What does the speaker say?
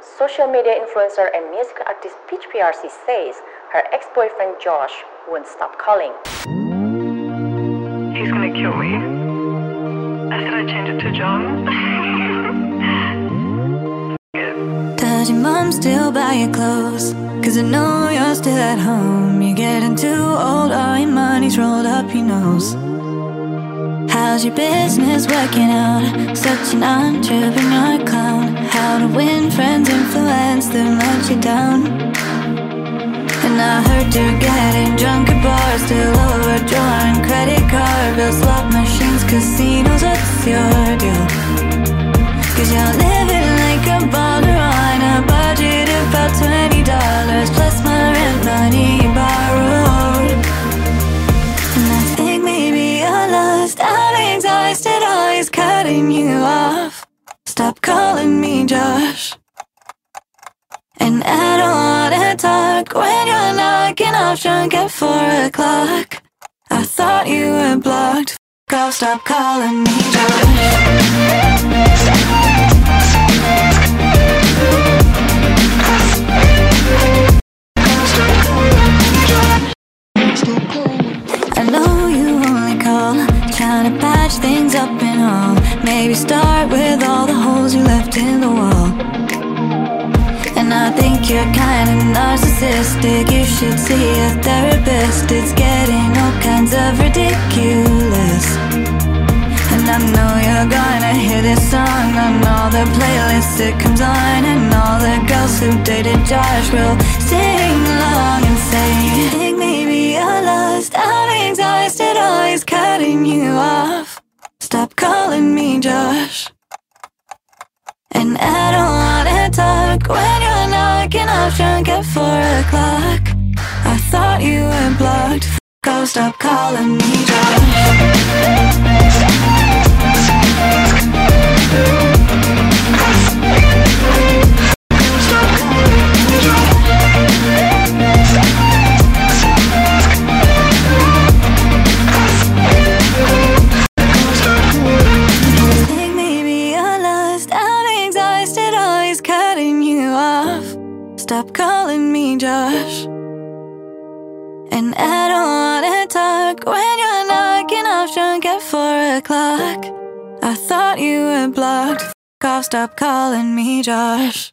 Social media influencer and music artist Peach PRC says her ex-boyfriend Josh won't stop calling. He's gonna kill me. I said I'd change it to John. Does your mom still buy your clothes? Cause I know you're still at home. You're getting too old, all your money's rolled up your nose. How's your business working out? Such an entrepreneur clown. How to win friends, influence them, let you down. And I heard you're getting drunk at bars, still overdrawing credit card bills, slot machines, casinos. What's your deal? Cause you're living like a baller cutting you off. Stop calling me Josh. And I don't wanna talk when you're knocking off drunk at four o'clock. I thought you were blocked. Girl, stop calling me Josh. I know you only call, trying to patch things up and all. Maybe start with all the holes you left in the wall. And I think you're kinda narcissistic. You should see a therapist. It's getting all kinds of ridiculous. And I know you're gonna hear this song on all the playlists it comes on, and all the girls who dated Josh will sing along and say, I think maybe you're lost. I'm exhausted, always cutting you off. Stop calling me Josh. And I don't wanna talk when you're knocking off drunk at four o'clock. I thought you were blocked. Go stop calling me Josh. Stop calling me Josh. And I don't wanna talk when you're knocking off drunk at four o'clock. I thought you were blocked. F- off, stop calling me Josh.